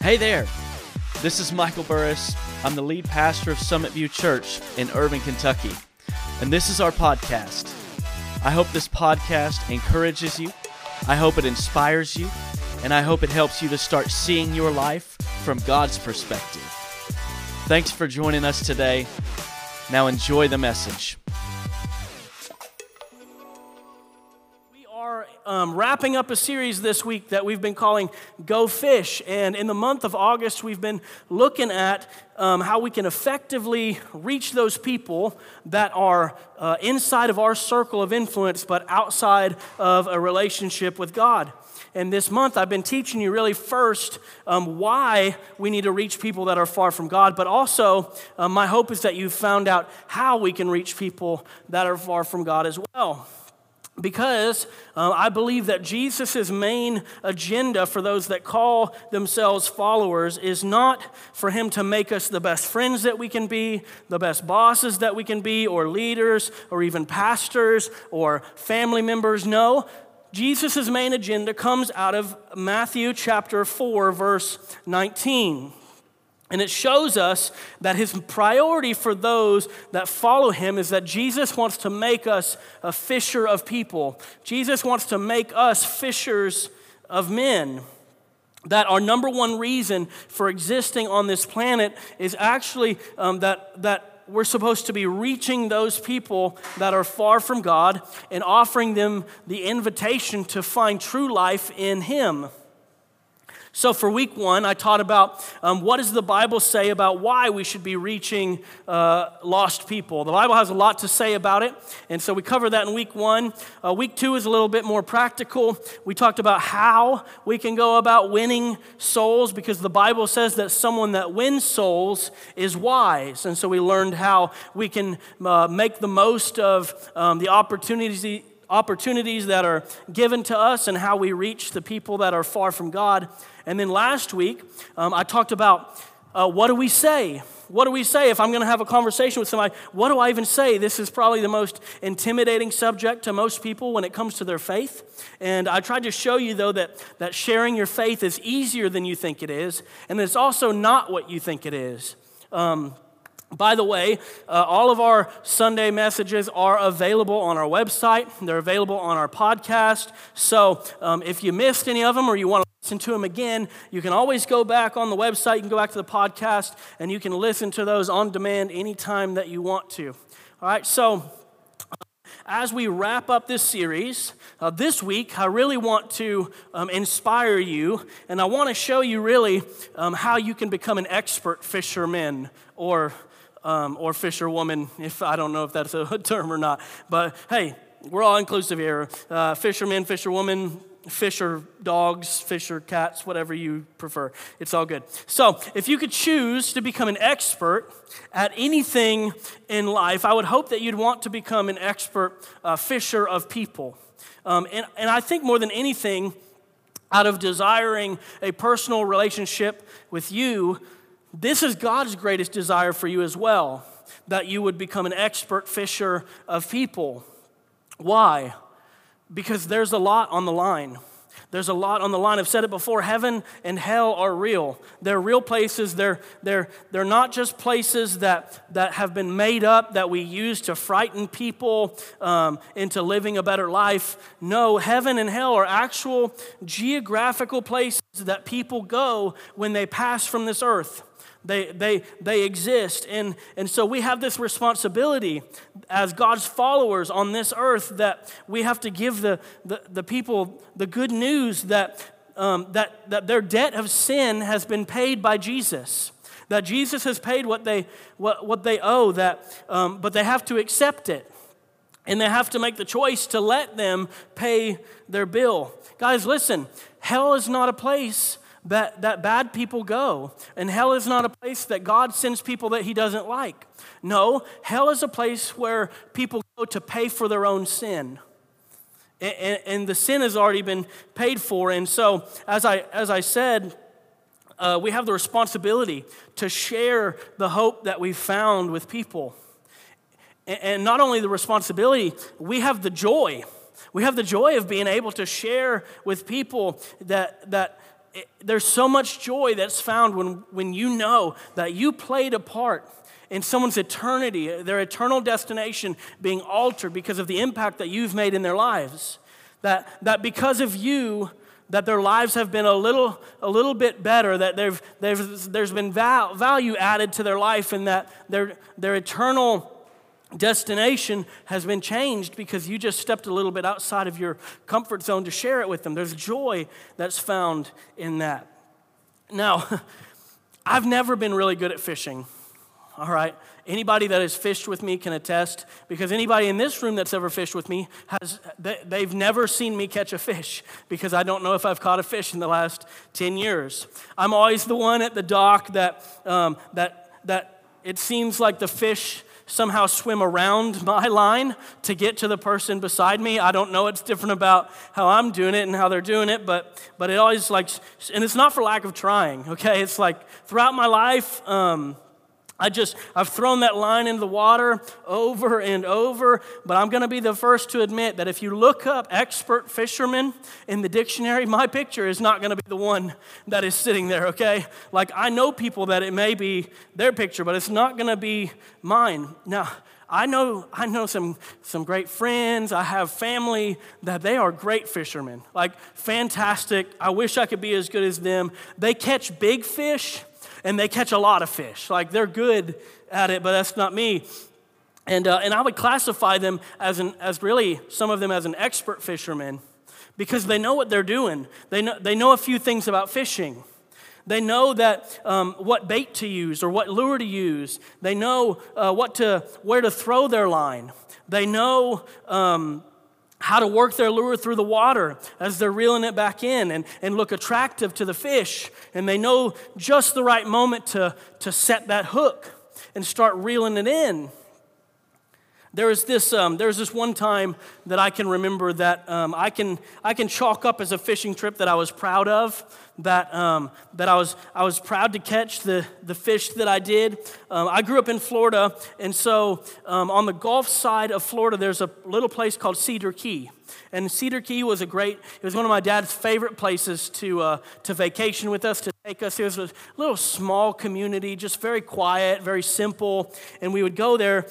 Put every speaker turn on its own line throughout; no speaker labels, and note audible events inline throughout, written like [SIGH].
Hey there, this is Michael Burris. I'm the lead pastor of Summit View Church in Irvine, Kentucky, and this is our podcast. I hope this podcast encourages you, I hope it inspires you, and I hope it helps you to start seeing your life from God's perspective. Thanks for joining us today. Now enjoy the message.
Um, wrapping up a series this week that we've been calling Go Fish. And in the month of August, we've been looking at um, how we can effectively reach those people that are uh, inside of our circle of influence, but outside of a relationship with God. And this month, I've been teaching you really first um, why we need to reach people that are far from God, but also um, my hope is that you've found out how we can reach people that are far from God as well. Because uh, I believe that Jesus' main agenda for those that call themselves followers is not for him to make us the best friends that we can be, the best bosses that we can be, or leaders, or even pastors, or family members. No, Jesus' main agenda comes out of Matthew chapter 4, verse 19. And it shows us that his priority for those that follow him is that Jesus wants to make us a fisher of people. Jesus wants to make us fishers of men. That our number one reason for existing on this planet is actually um, that, that we're supposed to be reaching those people that are far from God and offering them the invitation to find true life in Him. So, for week one, I taught about um, what does the Bible say about why we should be reaching uh, lost people. The Bible has a lot to say about it, and so we covered that in week one. Uh, week two is a little bit more practical. We talked about how we can go about winning souls because the Bible says that someone that wins souls is wise, and so we learned how we can uh, make the most of um, the opportunities opportunities that are given to us and how we reach the people that are far from God. And then last week, um, I talked about uh, what do we say? What do we say if I'm going to have a conversation with somebody? What do I even say? This is probably the most intimidating subject to most people when it comes to their faith. And I tried to show you, though, that, that sharing your faith is easier than you think it is, and it's also not what you think it is. Um, by the way, uh, all of our Sunday messages are available on our website. They're available on our podcast. So um, if you missed any of them or you want to listen to them again, you can always go back on the website. You can go back to the podcast and you can listen to those on demand anytime that you want to. All right, so as we wrap up this series, uh, this week, I really want to um, inspire you and I want to show you really um, how you can become an expert fisherman or um, or fisherwoman, if I don't know if that's a [LAUGHS] term or not. But hey, we're all inclusive here. Uh, fishermen, fisherwoman, fisher dogs, fisher cats, whatever you prefer. It's all good. So, if you could choose to become an expert at anything in life, I would hope that you'd want to become an expert uh, fisher of people. Um, and, and I think more than anything, out of desiring a personal relationship with you, this is God's greatest desire for you as well that you would become an expert fisher of people. Why? Because there's a lot on the line. There's a lot on the line. I've said it before heaven and hell are real. They're real places. They're, they're, they're not just places that, that have been made up that we use to frighten people um, into living a better life. No, heaven and hell are actual geographical places that people go when they pass from this earth. They, they, they exist. And, and so we have this responsibility as God's followers on this earth that we have to give the, the, the people the good news that, um, that, that their debt of sin has been paid by Jesus. That Jesus has paid what they, what, what they owe, that, um, but they have to accept it. And they have to make the choice to let them pay their bill. Guys, listen, hell is not a place that, that bad people go. And hell is not a place that God sends people that he doesn't like. No, hell is a place where people go to pay for their own sin. And, and the sin has already been paid for. And so, as I, as I said, uh, we have the responsibility to share the hope that we found with people. And, and not only the responsibility, we have the joy. We have the joy of being able to share with people that, that it, there's so much joy that's found when, when you know that you played a part in someone's eternity, their eternal destination being altered because of the impact that you've made in their lives. That, that because of you, that their lives have been a little, a little bit better, that they've, they've, there's been val, value added to their life, and that their, their eternal destination has been changed because you just stepped a little bit outside of your comfort zone to share it with them. There's joy that's found in that. Now, [LAUGHS] I've never been really good at fishing. All right. Anybody that has fished with me can attest because anybody in this room that's ever fished with me has they've never seen me catch a fish because I don't know if I've caught a fish in the last 10 years. I'm always the one at the dock that um, that that it seems like the fish somehow swim around [LAUGHS] my line to get to the person beside me. I don't know what's different about how I'm doing it and how they're doing it, but but it always like, and it's not for lack of trying. Okay, it's like throughout my life. Um, I just, I've thrown that line into the water over and over, but I'm going to be the first to admit that if you look up expert fisherman in the dictionary, my picture is not going to be the one that is sitting there, okay? Like, I know people that it may be their picture, but it's not going to be mine. Now, I know, I know some, some great friends. I have family that they are great fishermen, like fantastic. I wish I could be as good as them. They catch big fish and they catch a lot of fish. Like they're good at it, but that's not me. And, uh, and I would classify them as, an, as really, some of them as an expert fisherman because they know what they're doing. They know, they know a few things about fishing. They know that um, what bait to use or what lure to use. They know uh, what to, where to throw their line. They know um, how to work their lure through the water as they're reeling it back in and, and look attractive to the fish. And they know just the right moment to, to set that hook and start reeling it in. There is this, um, this one time that I can remember that um, I, can, I can chalk up as a fishing trip that I was proud of, that, um, that I, was, I was proud to catch the, the fish that I did. Um, I grew up in Florida, and so um, on the Gulf side of Florida, there's a little place called Cedar Key. And Cedar Key was a great, it was one of my dad's favorite places to, uh, to vacation with us, to take us. It was a little small community, just very quiet, very simple. And we would go there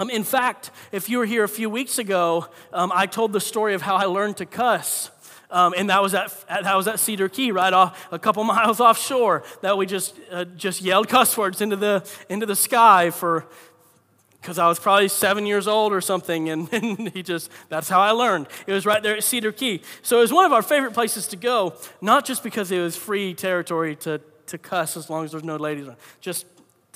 um, in fact, if you were here a few weeks ago, um, I told the story of how I learned to cuss. Um, and that was, at, that was at Cedar Key, right off a couple [LAUGHS] miles offshore, that we just, uh, just yelled cuss words into the, into the sky for, because I was probably seven years old or something, and, [LAUGHS] and, he just, that's how I learned. It was right there at Cedar Key. So it was one of our favorite places to go, not just because it was free territory to, to cuss as long as there's no ladies around, just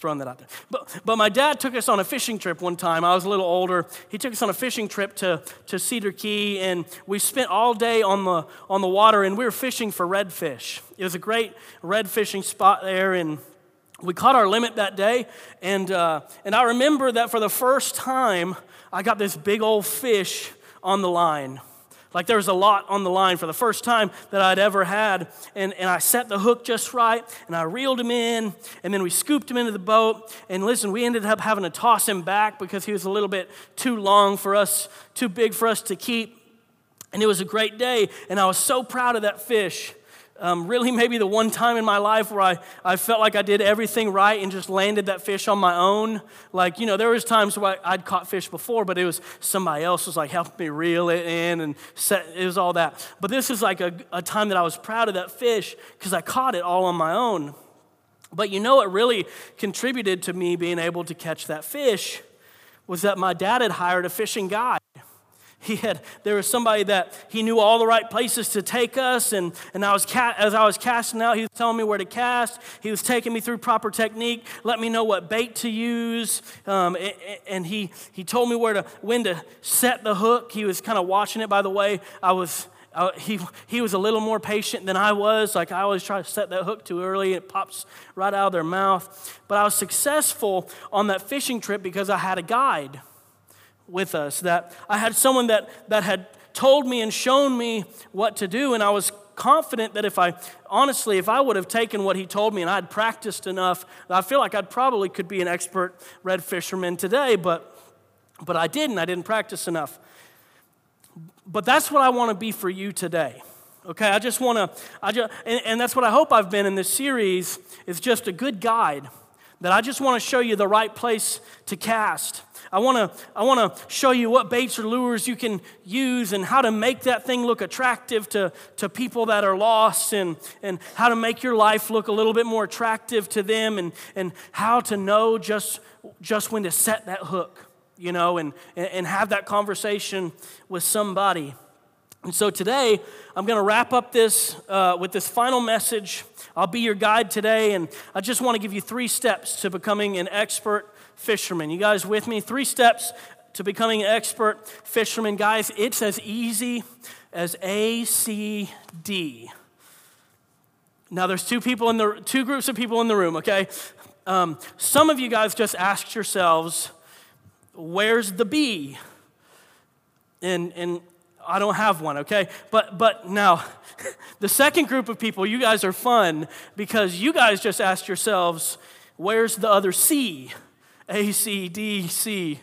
throwing that out there. But, but my dad took us on a fishing trip one time. I was a little older. He took us on a fishing trip to, to Cedar Key, and we spent all day on the, on the water, and we were fishing for redfish. It was a great red fishing spot there, and we caught our limit that day. And, uh, and I remember that for the first time, I got this big old fish on the line. Like there was a lot on the line for the first time that I'd ever had. And, and I set the hook just right and I reeled him in and then we scooped him into the boat. And listen, we ended up having to toss him back because he was a little bit too long for us, too big for us to keep. And it was a great day. And I was so proud of that fish um, really maybe the one time in my life where I, I felt like I did everything right and just landed that fish on my own. Like, you know, there was times where I, would caught fish before, but it was somebody else was like helping me reel it in and set, it was all that. But this is like a, a time that I was proud of that fish because I caught it all on my own. But you know what really contributed to me being able to catch that fish was that my dad had hired a fishing guide. He had, there was somebody that he knew all the right places to take us. And, and I was ca- as I was casting out, he was telling me where to cast. He was taking me through proper technique, let me know what bait to use. Um, and, he, he told me where to, when to set the hook. He was kind of watching it, by the way. I was, uh, he, he was a little more patient than I was. Like I always try to set that hook too early, it pops right out of their mouth. But I was successful on that fishing trip because I had a guide with us, that I had someone that, that had told me and shown me what to do, and I was confident that if I, honestly, if I would have taken what he told me and I'd practiced enough, I feel like I probably could be an expert red fisherman today, but, but I didn't. I didn't practice enough. But that's what I want to be for you today. Okay, I just want to, I just, and, and that's what I hope I've been in this series, is just a good guide that I just want to show you the right place to cast. I want to I want to show you what baits or lures you can use and how to make that thing look attractive to, to people that are lost and, and how to make your life look a little bit more attractive to them and, and how to know just, just when to set that hook, you know, and, and have that conversation with somebody. And so today, I'm going to wrap up this uh, with this final message. I'll be your guide today, and I just want to give you three steps to becoming an expert fisherman. You guys with me? Three steps to becoming an expert fisherman. Guys, it's as easy as A, C, D. Now, there's two people in the two groups of people in the room. Okay, um, some of you guys just asked yourselves, "Where's the B?" And and I don't have one, okay? But but now [LAUGHS] the second group of people, you guys are fun because you guys just asked yourselves, where's the other C? A C D C.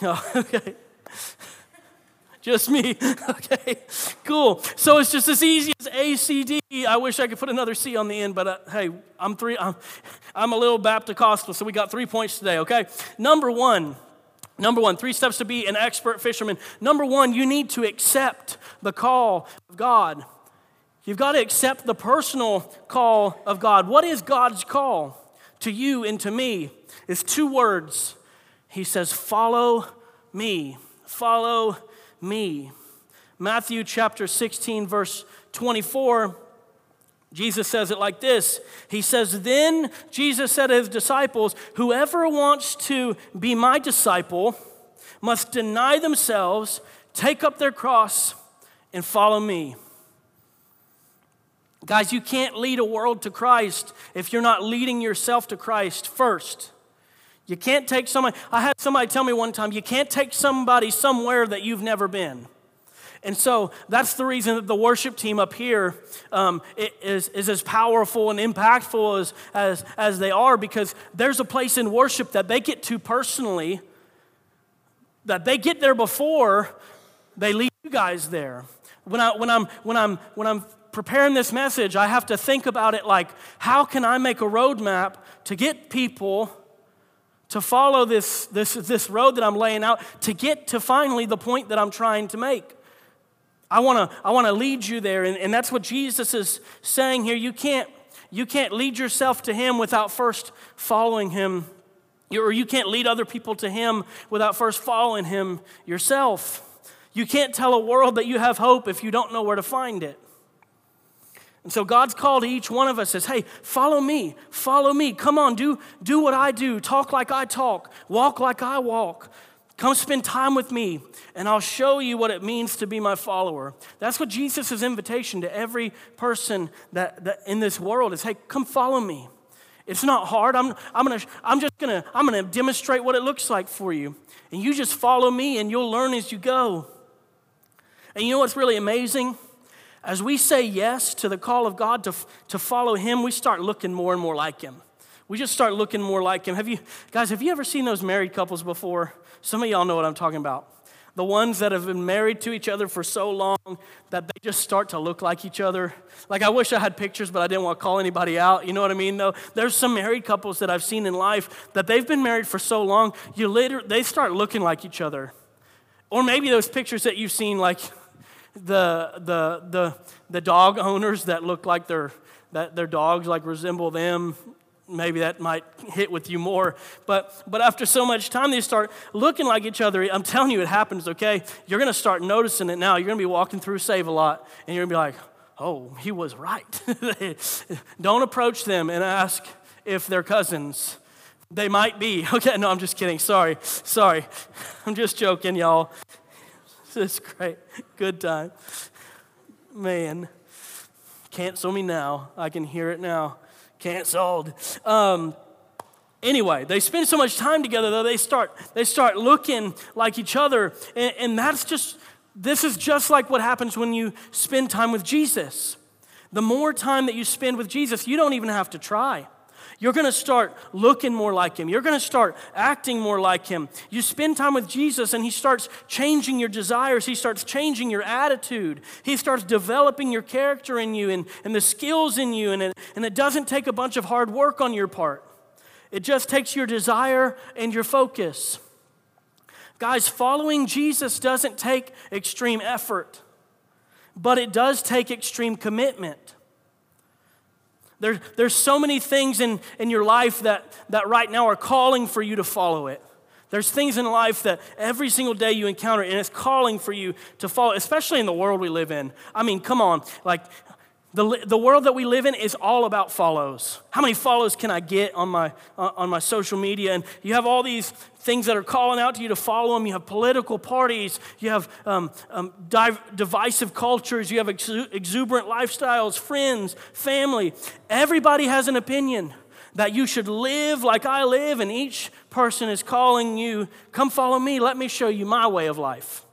No, [LAUGHS] okay. [LAUGHS] Just me. Okay, cool. So it's just as easy as A, C, D. I wish I could put another C on the end, but uh, hey, I'm three. I'm, I'm a little Baptist, so we got three points today. Okay, number one, Number one, three steps to be an expert fisherman. Number one, you need to accept the call of God. You've got to accept the personal call of God. What is God's call to you and to me? It's two words. He says, Follow me. Follow me. Matthew chapter 16, verse 24 Jesus says it like this He says, Then Jesus said to his disciples, Whoever wants to be my disciple must deny themselves, take up their cross, and follow me. Guys, you can't lead a world to Christ if you're not leading yourself to Christ first. You can't take somebody, I had somebody tell me one time, you can't take somebody somewhere that you've never been. And so that's the reason that the worship team up here um, is is, as powerful and impactful as, as, as they are because there's a place in worship that they get to personally, that they get there before they leave you guys there. When, I, when, I'm, when, I'm, when I'm preparing this message, I have to think about it like, how can I make a roadmap to get people to follow this, this, this road that I'm laying out to get to finally the point that I'm trying to make? I want to I wanna lead you there. And, and that's what Jesus is saying here. You can't, you can't lead yourself to Him without first following Him. Or you can't lead other people to Him without first following Him yourself. You can't tell a world that you have hope if you don't know where to find it. And so God's call to each one of us is, hey, follow me, follow me. Come on, do, do what I do, talk like I talk, walk like I walk. Come spend time with me, and I'll show you what it means to be my follower. That's what Jesus' invitation to every person that, that in this world is hey, come follow me. It's not hard. I'm, I'm, gonna, I'm just gonna, I'm gonna demonstrate what it looks like for you. And you just follow me and you'll learn as you go. And you know what's really amazing? As we say yes to the call of God to, to follow Him, we start looking more and more like Him. We just start looking more like Him. Have you, guys, have you ever seen those married couples before? Some of y'all know what I'm talking about. The ones that have been married to each other for so long that they just start to look like each other. Like, I wish I had pictures, but I didn't want to call anybody out. You know what I mean, though? There's some married couples that I've seen in life that they've been married for so long, you later, they start looking like each other. Or maybe those pictures that you've seen, like the, the, the, the dog owners that look like their, that their dogs like resemble them maybe that might hit with you more. But, but after so much time, they start looking like each other. I'm telling you, it happens, okay? You're going to start noticing it now. You're going to be walking through Save a Lot, and you're going to be like, oh, he was right. [LAUGHS] Don't approach them and ask if they're cousins. They might be. [LAUGHS] Okay, no, I'm just kidding. Sorry. Sorry. [LAUGHS] I'm just joking, y'all. This is great. Good time. Man, cancel me now. I can hear it now. Canceled. Um, anyway, they spend so much time together though they start they start looking like each other, and, and that's just this is just like what happens when you spend time with Jesus. The more time that you spend with Jesus, you don't even have to try. You're going to start looking more like him. You're going to start acting more like him. You spend time with Jesus and he starts changing your desires. He starts changing your attitude. He starts developing your character in you and, and the skills in you. And and it doesn't take a bunch of hard work on your part, it just takes your desire and your focus. Guys, following Jesus doesn't take extreme effort, but it does take extreme commitment. There, there's so many things in, in your life that, that right now are calling for you to follow it. There's things in life that every single day you encounter, and it's calling for you to follow, especially in the world we live in. I mean, come on. Like, the, the world that we live in is all about follows. How many follows can I get on my, uh, on my social media? And you have all these things that are calling out to you to follow them. You have political parties, you have um, um, div- divisive cultures, you have exuberant lifestyles, friends, family. Everybody has an opinion that you should live like I live, and each person is calling you, Come follow me, let me show you my way of life.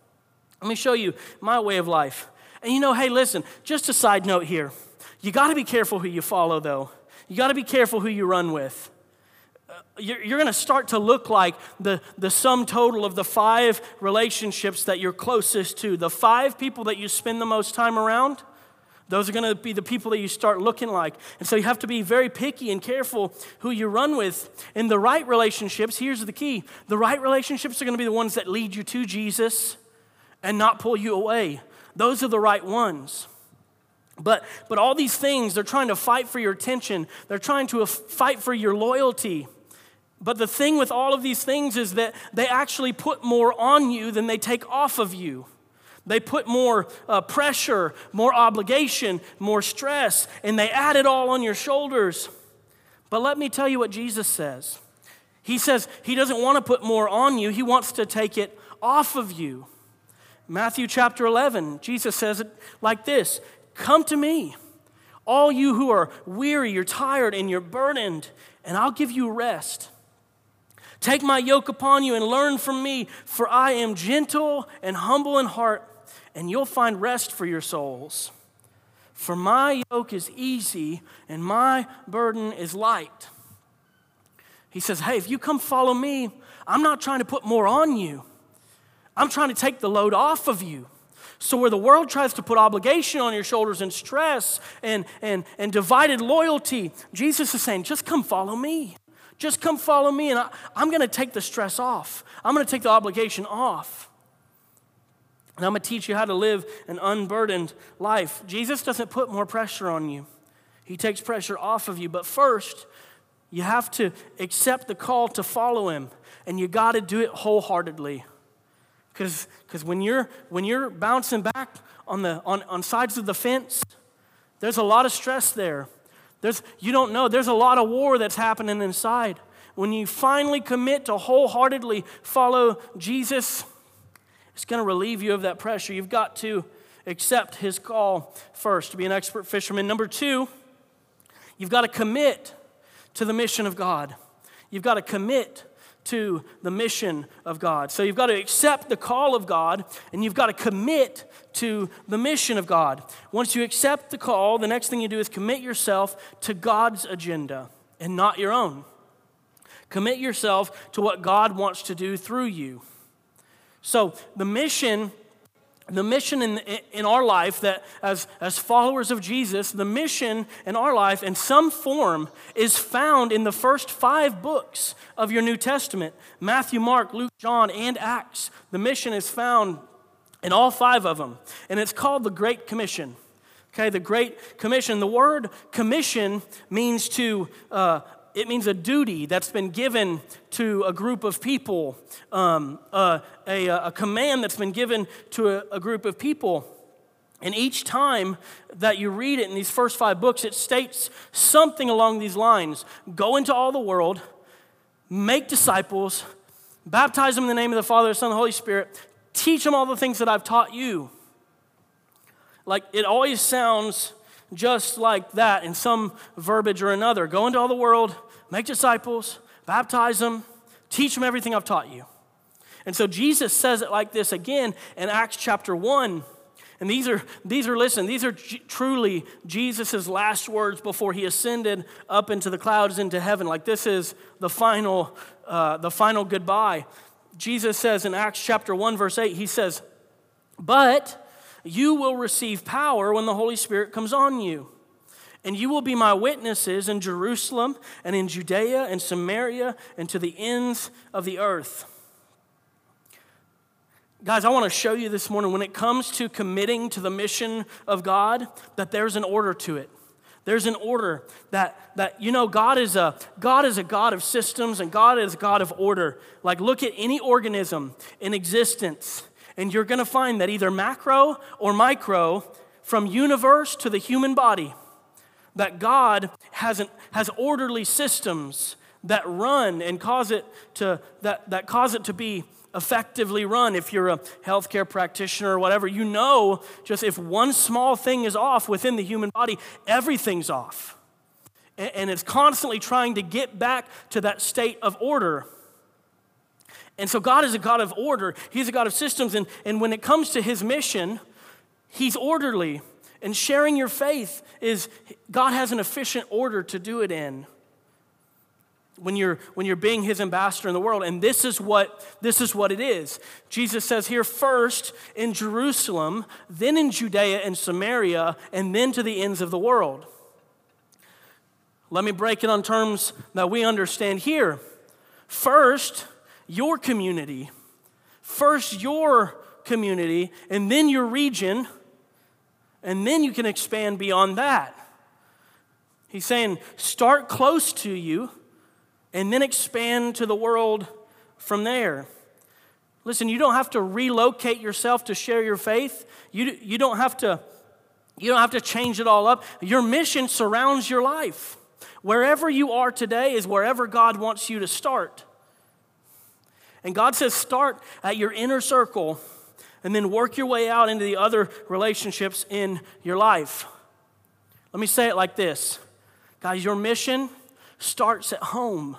Let me show you my way of life. And you know, hey, listen, just a side note here. You got to be careful who you follow, though. You got to be careful who you run with. Uh, you're, you're going to start to look like the, the sum total of the five relationships that you're closest to. The five people that you spend the most time around, those are going to be the people that you start looking like. And so you have to be very picky and careful who you run with. In the right relationships, here's the key the right relationships are going to be the ones that lead you to Jesus and not pull you away. Those are the right ones. But, but all these things, they're trying to fight for your attention. They're trying to fight for your loyalty. But the thing with all of these things is that they actually put more on you than they take off of you. They put more uh, pressure, more obligation, more stress, and they add it all on your shoulders. But let me tell you what Jesus says. He says he doesn't want to put more on you, he wants to take it off of you. Matthew chapter 11, Jesus says it like this Come to me, all you who are weary, you're tired, and you're burdened, and I'll give you rest. Take my yoke upon you and learn from me, for I am gentle and humble in heart, and you'll find rest for your souls. For my yoke is easy and my burden is light. He says, Hey, if you come follow me, I'm not trying to put more on you. I'm trying to take the load off of you. So, where the world tries to put obligation on your shoulders and stress and, and, and divided loyalty, Jesus is saying, just come follow me. Just come follow me, and I, I'm going to take the stress off. I'm going to take the obligation off. And I'm going to teach you how to live an unburdened life. Jesus doesn't put more pressure on you, He takes pressure off of you. But first, you have to accept the call to follow Him, and you got to do it wholeheartedly. Because when you're, when you're bouncing back on, the, on, on sides of the fence, there's a lot of stress there. There's, you don't know, there's a lot of war that's happening inside. When you finally commit to wholeheartedly follow Jesus, it's going to relieve you of that pressure. You've got to accept his call first to be an expert fisherman. Number two, you've got to commit to the mission of God. You've got to commit to the mission of God. So you've got to accept the call of God and you've got to commit to the mission of God. Once you accept the call, the next thing you do is commit yourself to God's agenda and not your own. Commit yourself to what God wants to do through you. So the mission the mission in, in our life that as, as followers of jesus the mission in our life in some form is found in the first five books of your new testament matthew mark luke john and acts. The mission is found in all five of them and it's called the great commission. Okay the great commission. The word commission means to uh, it means a duty that's been given to a group of people, um, uh, a, a, command that's been given to a, a group of people. And each time that you read it in these first five books, it states something along these lines Go into all the world, make disciples, baptize them in the name of the Father, the Son, and the Holy Spirit, teach them all the things that I've taught you. Like it always sounds just like that in some verbiage or another. Go into all the world, make disciples, baptize them, teach them everything I've taught you. And so Jesus says it like this again in Acts chapter 1. And these are, these are listen, these are G- truly Jesus' last words before he ascended up into the clouds into heaven. Like this is the final, uh, the final goodbye. Jesus says in Acts chapter 1, verse 8, he says, But you will receive power when the Holy Spirit comes on you. And you will be my witnesses in Jerusalem and in Judea and Samaria and to the ends of the earth. Guys, I want to show you this morning when it comes to committing to the mission of God, that there's an order to it. There's an order that, that you know, God is, a, God is a God of systems and God is a God of order. Like, look at any organism in existence, and you're going to find that either macro or micro, from universe to the human body, that God has, an, has orderly systems that run and cause it to, that, that cause it to be effectively run. If you're a healthcare practitioner or whatever, you know just if one small thing is off within the human body, everything's off. And it's constantly trying to get back to that state of order. And so God is a God of order, He's a God of systems. And, and when it comes to His mission, He's orderly. And sharing your faith is God has an efficient order to do it in. When you're when you're being his ambassador in the world. And this is what this is what it is. Jesus says here first in jerusalem then in judea and samaria and then to the ends of the world. Let me break it on terms that we understand here. First your community first your community and then your region and then you can expand beyond that he's saying start close to you and then expand to the world from there. Listen, you don't have to relocate yourself to share your faith. You, you, don't have to, you don't have to change it all up. Your mission surrounds your life. Wherever you are today is wherever God wants you to start. And God says, start at your inner circle and then work your way out into the other relationships in your life. Let me say it like this Guys, your mission starts at home.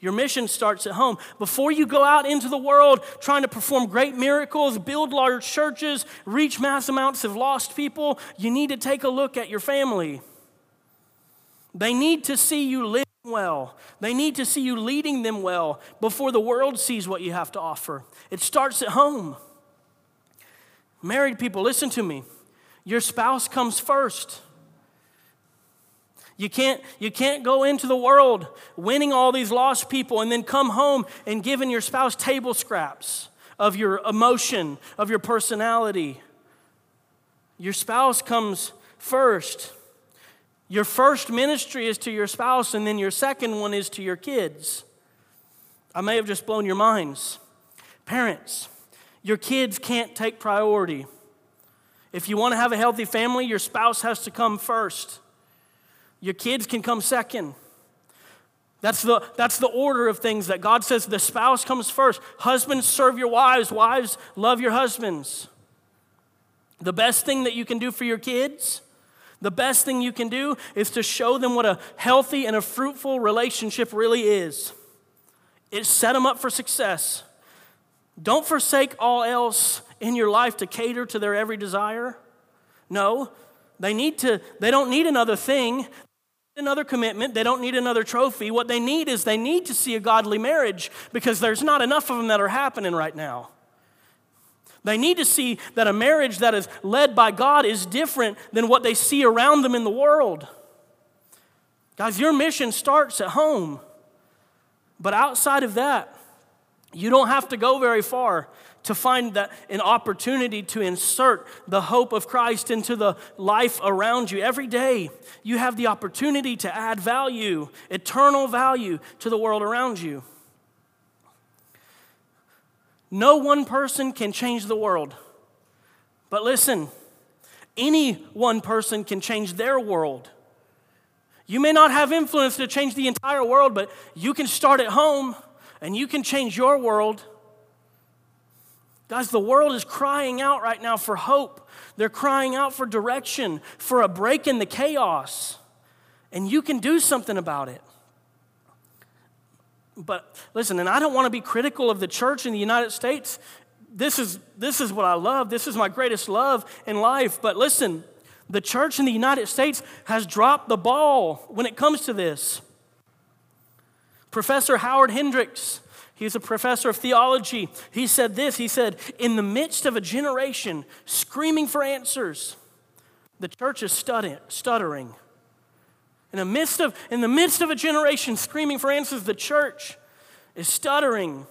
Your mission starts at home. Before you go out into the world trying to perform great miracles, build large churches, reach mass amounts of lost people, you need to take a look at your family. They need to see you living well. They need to see you leading them well before the world sees what you have to offer. It starts at home. Married people, listen to me. Your spouse comes first. You can't, you can't go into the world winning all these lost people and then come home and giving your spouse table scraps of your emotion, of your personality. Your spouse comes first. Your first ministry is to your spouse, and then your second one is to your kids. I may have just blown your minds. Parents, your kids can't take priority. If you want to have a healthy family, your spouse has to come first. Your kids can come second. That's the, that's the order of things that God says the spouse comes first. Husbands, serve your wives. Wives, love your husbands. The best thing that you can do for your kids, the best thing you can do is to show them what a healthy and a fruitful relationship really is. It set them up for success. Don't forsake all else in your life to cater to their every desire. No, they need to, they don't need another thing another commitment. They don't need another trophy. What they need is they need to see a godly marriage because there's not enough of them that are happening right now. They need to see that a marriage that is led by God is different than what they see around them in the world. Guys, your mission starts at home. But outside of that, you don't have to go very far to find that an opportunity to insert the hope of Christ into the life around you. Every day, you have the opportunity to add value, eternal value to the world around you. No one person can change the world. But listen, any one person can change their world. You may not have influence to change the entire world, but you can start at home and you can change your world. Guys, the world is crying out right now for hope. They're crying out for direction, for a break in the chaos. And you can do something about it. But listen, and I don't want to be critical of the church in the United States this is, this is what I love. This is my greatest love in life. But listen, the church in the United States has dropped the ball when it comes to this. Professor Howard Hendricks, he's a professor of theology, he said this He said, In the midst of a generation screaming for answers, the church is stuttering. In the midst of, in the midst of a generation screaming for answers, the church is stuttering.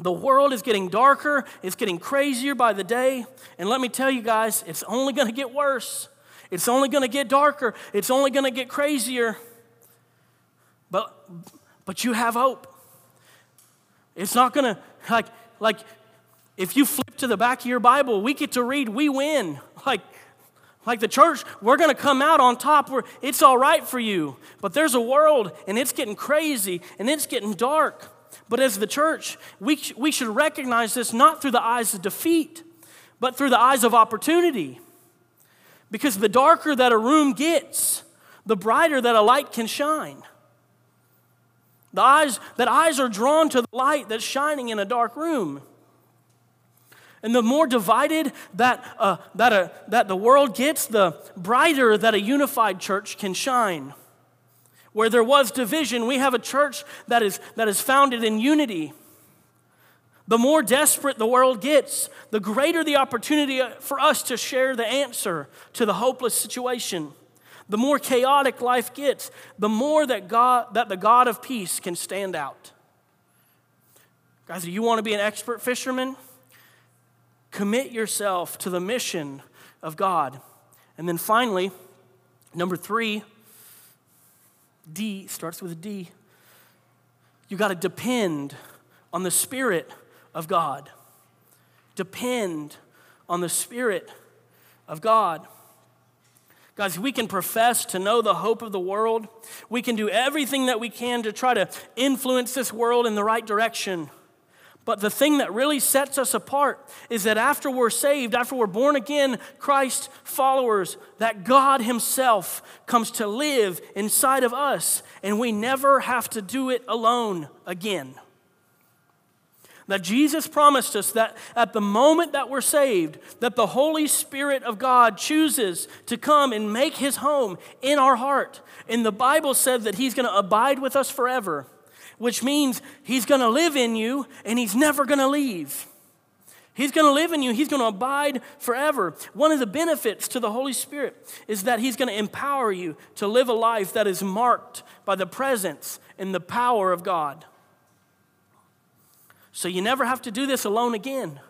The world is getting darker, it's getting crazier by the day. And let me tell you guys, it's only going to get worse. It's only going to get darker. It's only going to get crazier. But but you have hope. It's not going to like like if you flip to the back of your Bible, we get to read we win. Like like the church, we're going to come out on top. Where it's all right for you. But there's a world and it's getting crazy and it's getting dark. But as the church, we, we should recognize this not through the eyes of defeat, but through the eyes of opportunity. Because the darker that a room gets, the brighter that a light can shine. The eyes, that eyes are drawn to the light that's shining in a dark room. And the more divided that, uh, that, a, that the world gets, the brighter that a unified church can shine. Where there was division, we have a church that is, that is founded in unity. The more desperate the world gets, the greater the opportunity for us to share the answer to the hopeless situation. The more chaotic life gets, the more that, God, that the God of peace can stand out. Guys, do you want to be an expert fisherman? Commit yourself to the mission of God. And then finally, number three, D starts with a D. You got to depend on the Spirit of God. Depend on the Spirit of God. Guys, we can profess to know the hope of the world. We can do everything that we can to try to influence this world in the right direction. But the thing that really sets us apart is that after we're saved, after we're born again, Christ followers, that God Himself comes to live inside of us, and we never have to do it alone again. That Jesus promised us that at the moment that we're saved, that the Holy Spirit of God chooses to come and make His home in our heart. And the Bible said that He's going to abide with us forever which means He's going to live in you and He's never going to leave. He's going to live in you. He's going to abide forever. One of the benefits to the Holy Spirit is that He's going to empower you to live a life that is marked by the presence and the power of God. So you never have to do this alone again.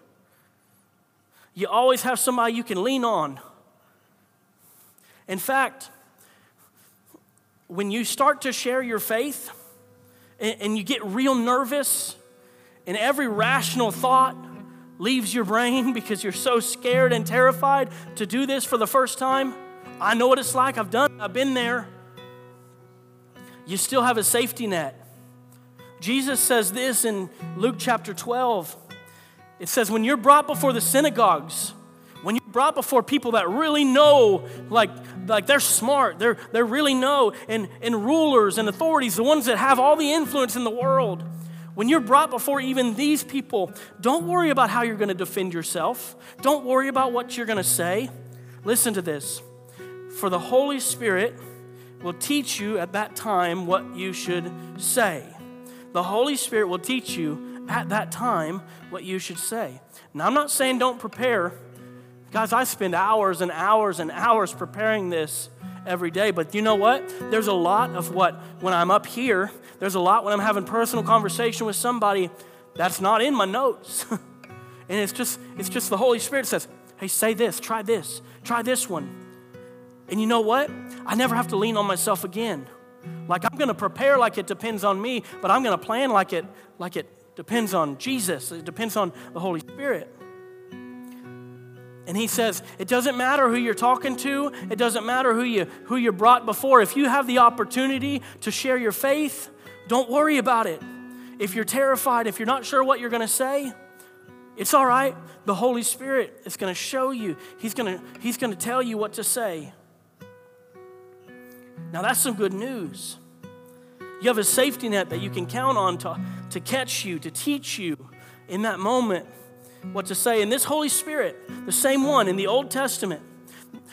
You always have somebody you can lean on. In fact, when you start to share your faith, and, and you get real nervous, and every rational thought leaves your brain [LAUGHS] because you're so scared and terrified to do this for the first time. I know what it's like. I've done it. I've been there. You still have a safety net. Jesus says this in Luke chapter 12. It says, When you're brought before the synagogues, when you're brought before people that really know, like, like they're smart, they're, they really know, and, and rulers and authorities, the ones that have all the influence in the world, when you're brought before even these people, don't worry about how you're going to defend yourself. Don't worry about what you're going to say. Listen to this. For the Holy Spirit will teach you at that time what you should say. The Holy Spirit will teach you at that time what you should say. Now, I'm not saying don't prepare Guys, I spend hours and hours and hours preparing this every day. But you know what? There's a lot of what, when I'm up here, there's a lot when I'm having personal conversation with somebody that's not in my notes. [LAUGHS] and it's just, it's just the Holy Spirit says, hey, say this, try this, try this one. And you know what? I never have to lean on myself again. Like I'm to prepare like it depends on me, but I'm to plan like it like it depends on Jesus. It depends on the Holy Spirit. And he says, it doesn't matter who you're talking to, it doesn't matter who you who you brought before. If you have the opportunity to share your faith, don't worry about it. If you're terrified, if you're not sure what you're going to say, it's all right. The Holy Spirit is going to show you. He's going to he's going to tell you what to say. Now that's some good news. You have a safety net that you can count on to, to catch you, to teach you in that moment what to say. And this Holy Spirit, the same one in the Old Testament,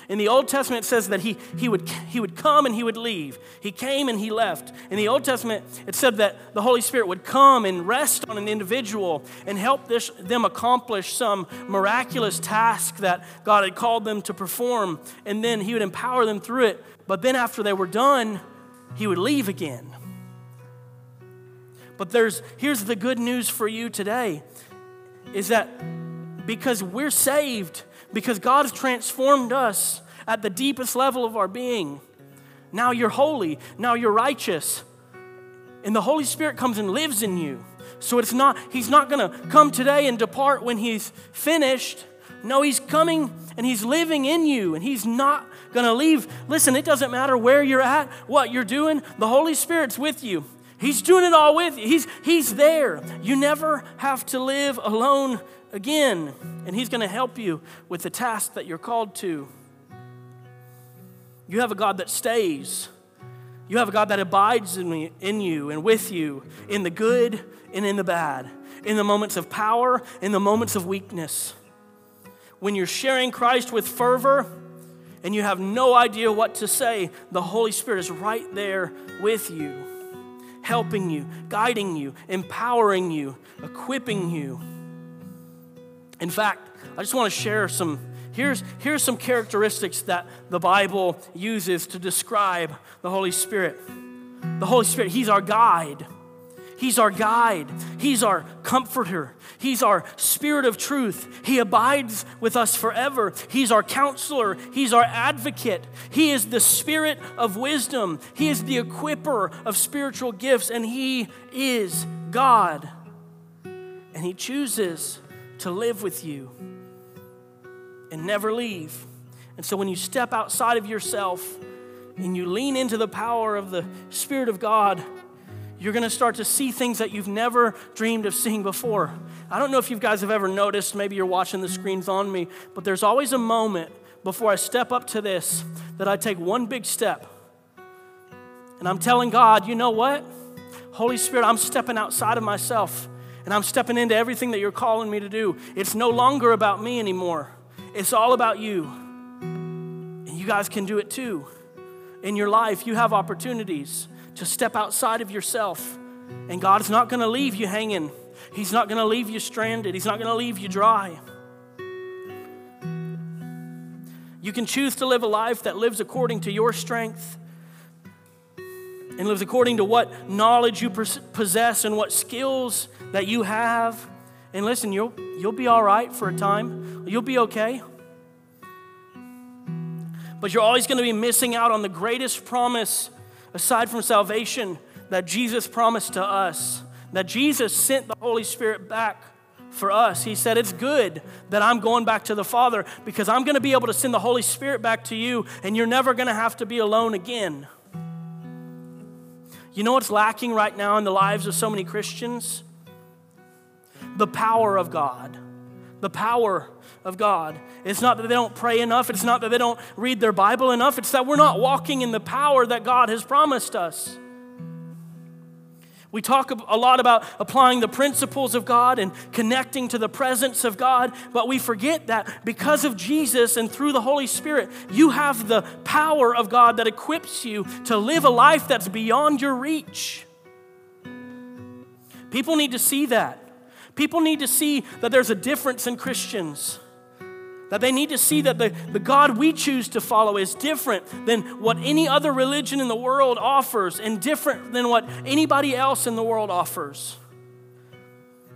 in the Old Testament, it says that he, he, would, he would come and he would leave. He came and he left. In the Old Testament, it said that the Holy Spirit would come and rest on an individual and help this, them accomplish some miraculous task that God had called them to perform. And then he would empower them through it. But then after they were done, he would leave again. But there's, here's the good news for you today is that because we're saved, because God has transformed us at the deepest level of our being. Now you're holy, now you're righteous. And the Holy Spirit comes and lives in you. So it's not, He's not gonna come today and depart when He's finished. No, He's coming and He's living in you, and He's not gonna leave. Listen, it doesn't matter where you're at, what you're doing, the Holy Spirit's with you. He's doing it all with you. He's, he's there. You never have to live alone again, and He's going to help you with the task that you're called to. You have a God that stays. You have a God that abides in, me, in you and with you in the good and in the bad, in the moments of power, in the moments of weakness. When you're sharing Christ with fervor and you have no idea what to say, the Holy Spirit is right there with you, helping you, guiding you, empowering you, equipping you. In fact, I just want to share some. Here's, here's some characteristics that the Bible uses to describe the Holy Spirit. The Holy Spirit, He's our guide. He's our guide. He's our comforter. He's our spirit of truth. He abides with us forever. He's our counselor. He's our advocate. He is the spirit of wisdom. He is the equiper of spiritual gifts, and He is God. And He chooses to live with you and never leave. And so when you step outside of yourself and you lean into the power of the Spirit of God, you're going to start to see things that you've never dreamed of seeing before. I don't know if you guys have ever noticed, maybe you're watching the screens on me, but there's always a moment before I step up to this that I take one big step. And I'm telling God, you know what? Holy Spirit, I'm stepping outside of myself and I'm stepping into everything that you're calling me to do. It's no longer about me anymore, it's all about you. And you guys can do it too. In your life, you have opportunities to step outside of yourself, and God is not going to leave you hanging. He's not going to leave you stranded. He's not going to leave you dry. You can choose to live a life that lives according to your strength and lives according to what knowledge you possess and what skills that you have. And listen, you'll, you'll be all right for a time, you'll be okay. But you're always going to be missing out on the greatest promise aside from salvation that Jesus promised to us. That Jesus sent the Holy Spirit back for us. He said, It's good that I'm going back to the Father because I'm going to be able to send the Holy Spirit back to you, and you're never going to have to be alone again. You know what's lacking right now in the lives of so many Christians? The power of God. The power of God. It's not that they don't pray enough, it's not that they don't read their Bible enough, it's that we're not walking in the power that God has promised us. We talk a lot about applying the principles of God and connecting to the presence of God, but we forget that because of Jesus and through the Holy Spirit, you have the power of God that equips you to live a life that's beyond your reach. People need to see that. People need to see that there's a difference in Christians. That they need to see that the, the God we choose to follow is different than what any other religion in the world offers and different than what anybody else in the world offers.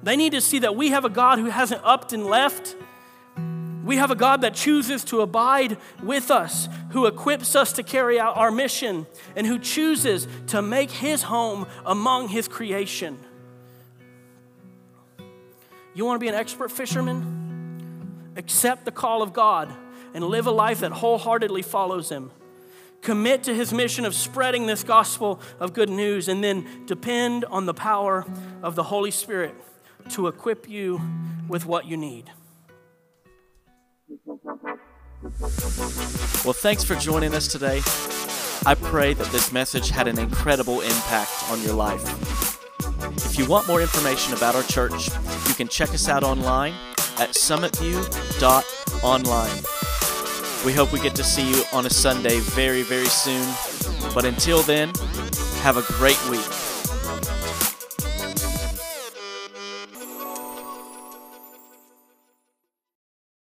They need to see that we have a God who hasn't upped and left. We have a God that chooses to abide with us, who equips us to carry out our mission, and who chooses to make his home among his creation. You want to be an expert fisherman? accept the call of God, and live a life that wholeheartedly follows Him. Commit to His mission of spreading this gospel of good news, and then depend on the power of the Holy Spirit to equip you with what you need.
Well, thanks for joining us today. I pray that this message had an incredible impact on your life. If you want more information about our church, you can check us out online at summitview.online. We hope we get to see you on a Sunday very, very soon. But until then, have a great week.